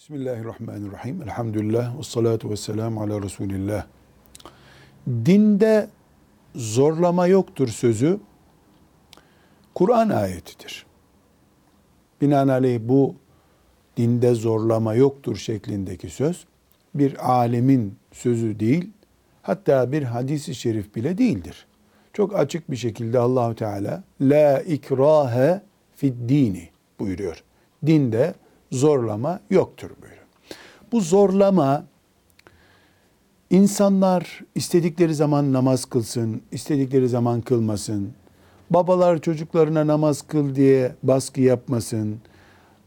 Bismillahirrahmanirrahim. Elhamdülillah. Ve salatu ve selamu ala Resulillah. Dinde zorlama yoktur sözü Kur'an ayetidir. Binaenaleyh bu dinde zorlama yoktur şeklindeki söz bir alemin sözü değil, hatta bir hadisi şerif bile değildir. Çok açık bir şekilde Allahu Teala la ikrahe fid dini buyuruyor. Dinde zorlama yoktur buyuruyor. Bu zorlama insanlar istedikleri zaman namaz kılsın, istedikleri zaman kılmasın. Babalar çocuklarına namaz kıl diye baskı yapmasın.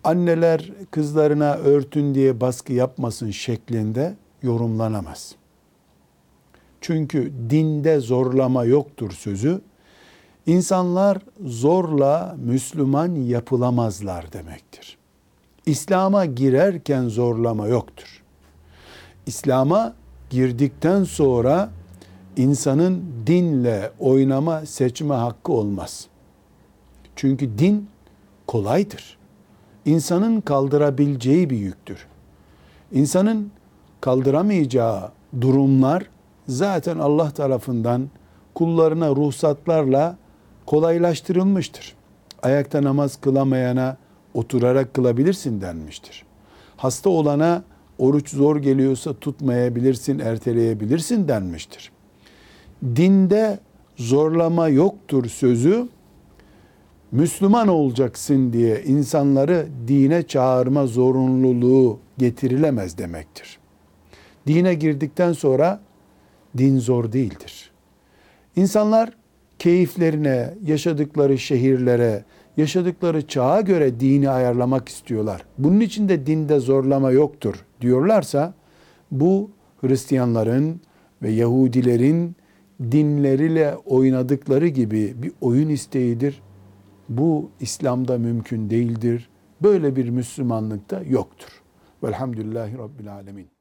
Anneler kızlarına örtün diye baskı yapmasın şeklinde yorumlanamaz. Çünkü dinde zorlama yoktur sözü. İnsanlar zorla Müslüman yapılamazlar demektir. İslam'a girerken zorlama yoktur. İslam'a girdikten sonra insanın dinle oynama, seçme hakkı olmaz. Çünkü din kolaydır. İnsanın kaldırabileceği bir yüktür. İnsanın kaldıramayacağı durumlar zaten Allah tarafından kullarına ruhsatlarla kolaylaştırılmıştır. Ayakta namaz kılamayana oturarak kılabilirsin denmiştir. Hasta olana oruç zor geliyorsa tutmayabilirsin, erteleyebilirsin denmiştir. Dinde zorlama yoktur sözü Müslüman olacaksın diye insanları dine çağırma zorunluluğu getirilemez demektir. Dine girdikten sonra din zor değildir. İnsanlar keyiflerine, yaşadıkları şehirlere, yaşadıkları çağa göre dini ayarlamak istiyorlar. Bunun için de dinde zorlama yoktur diyorlarsa bu Hristiyanların ve Yahudilerin dinleriyle oynadıkları gibi bir oyun isteğidir. Bu İslam'da mümkün değildir. Böyle bir Müslümanlıkta yoktur. Velhamdülillahi Rabbil Alemin.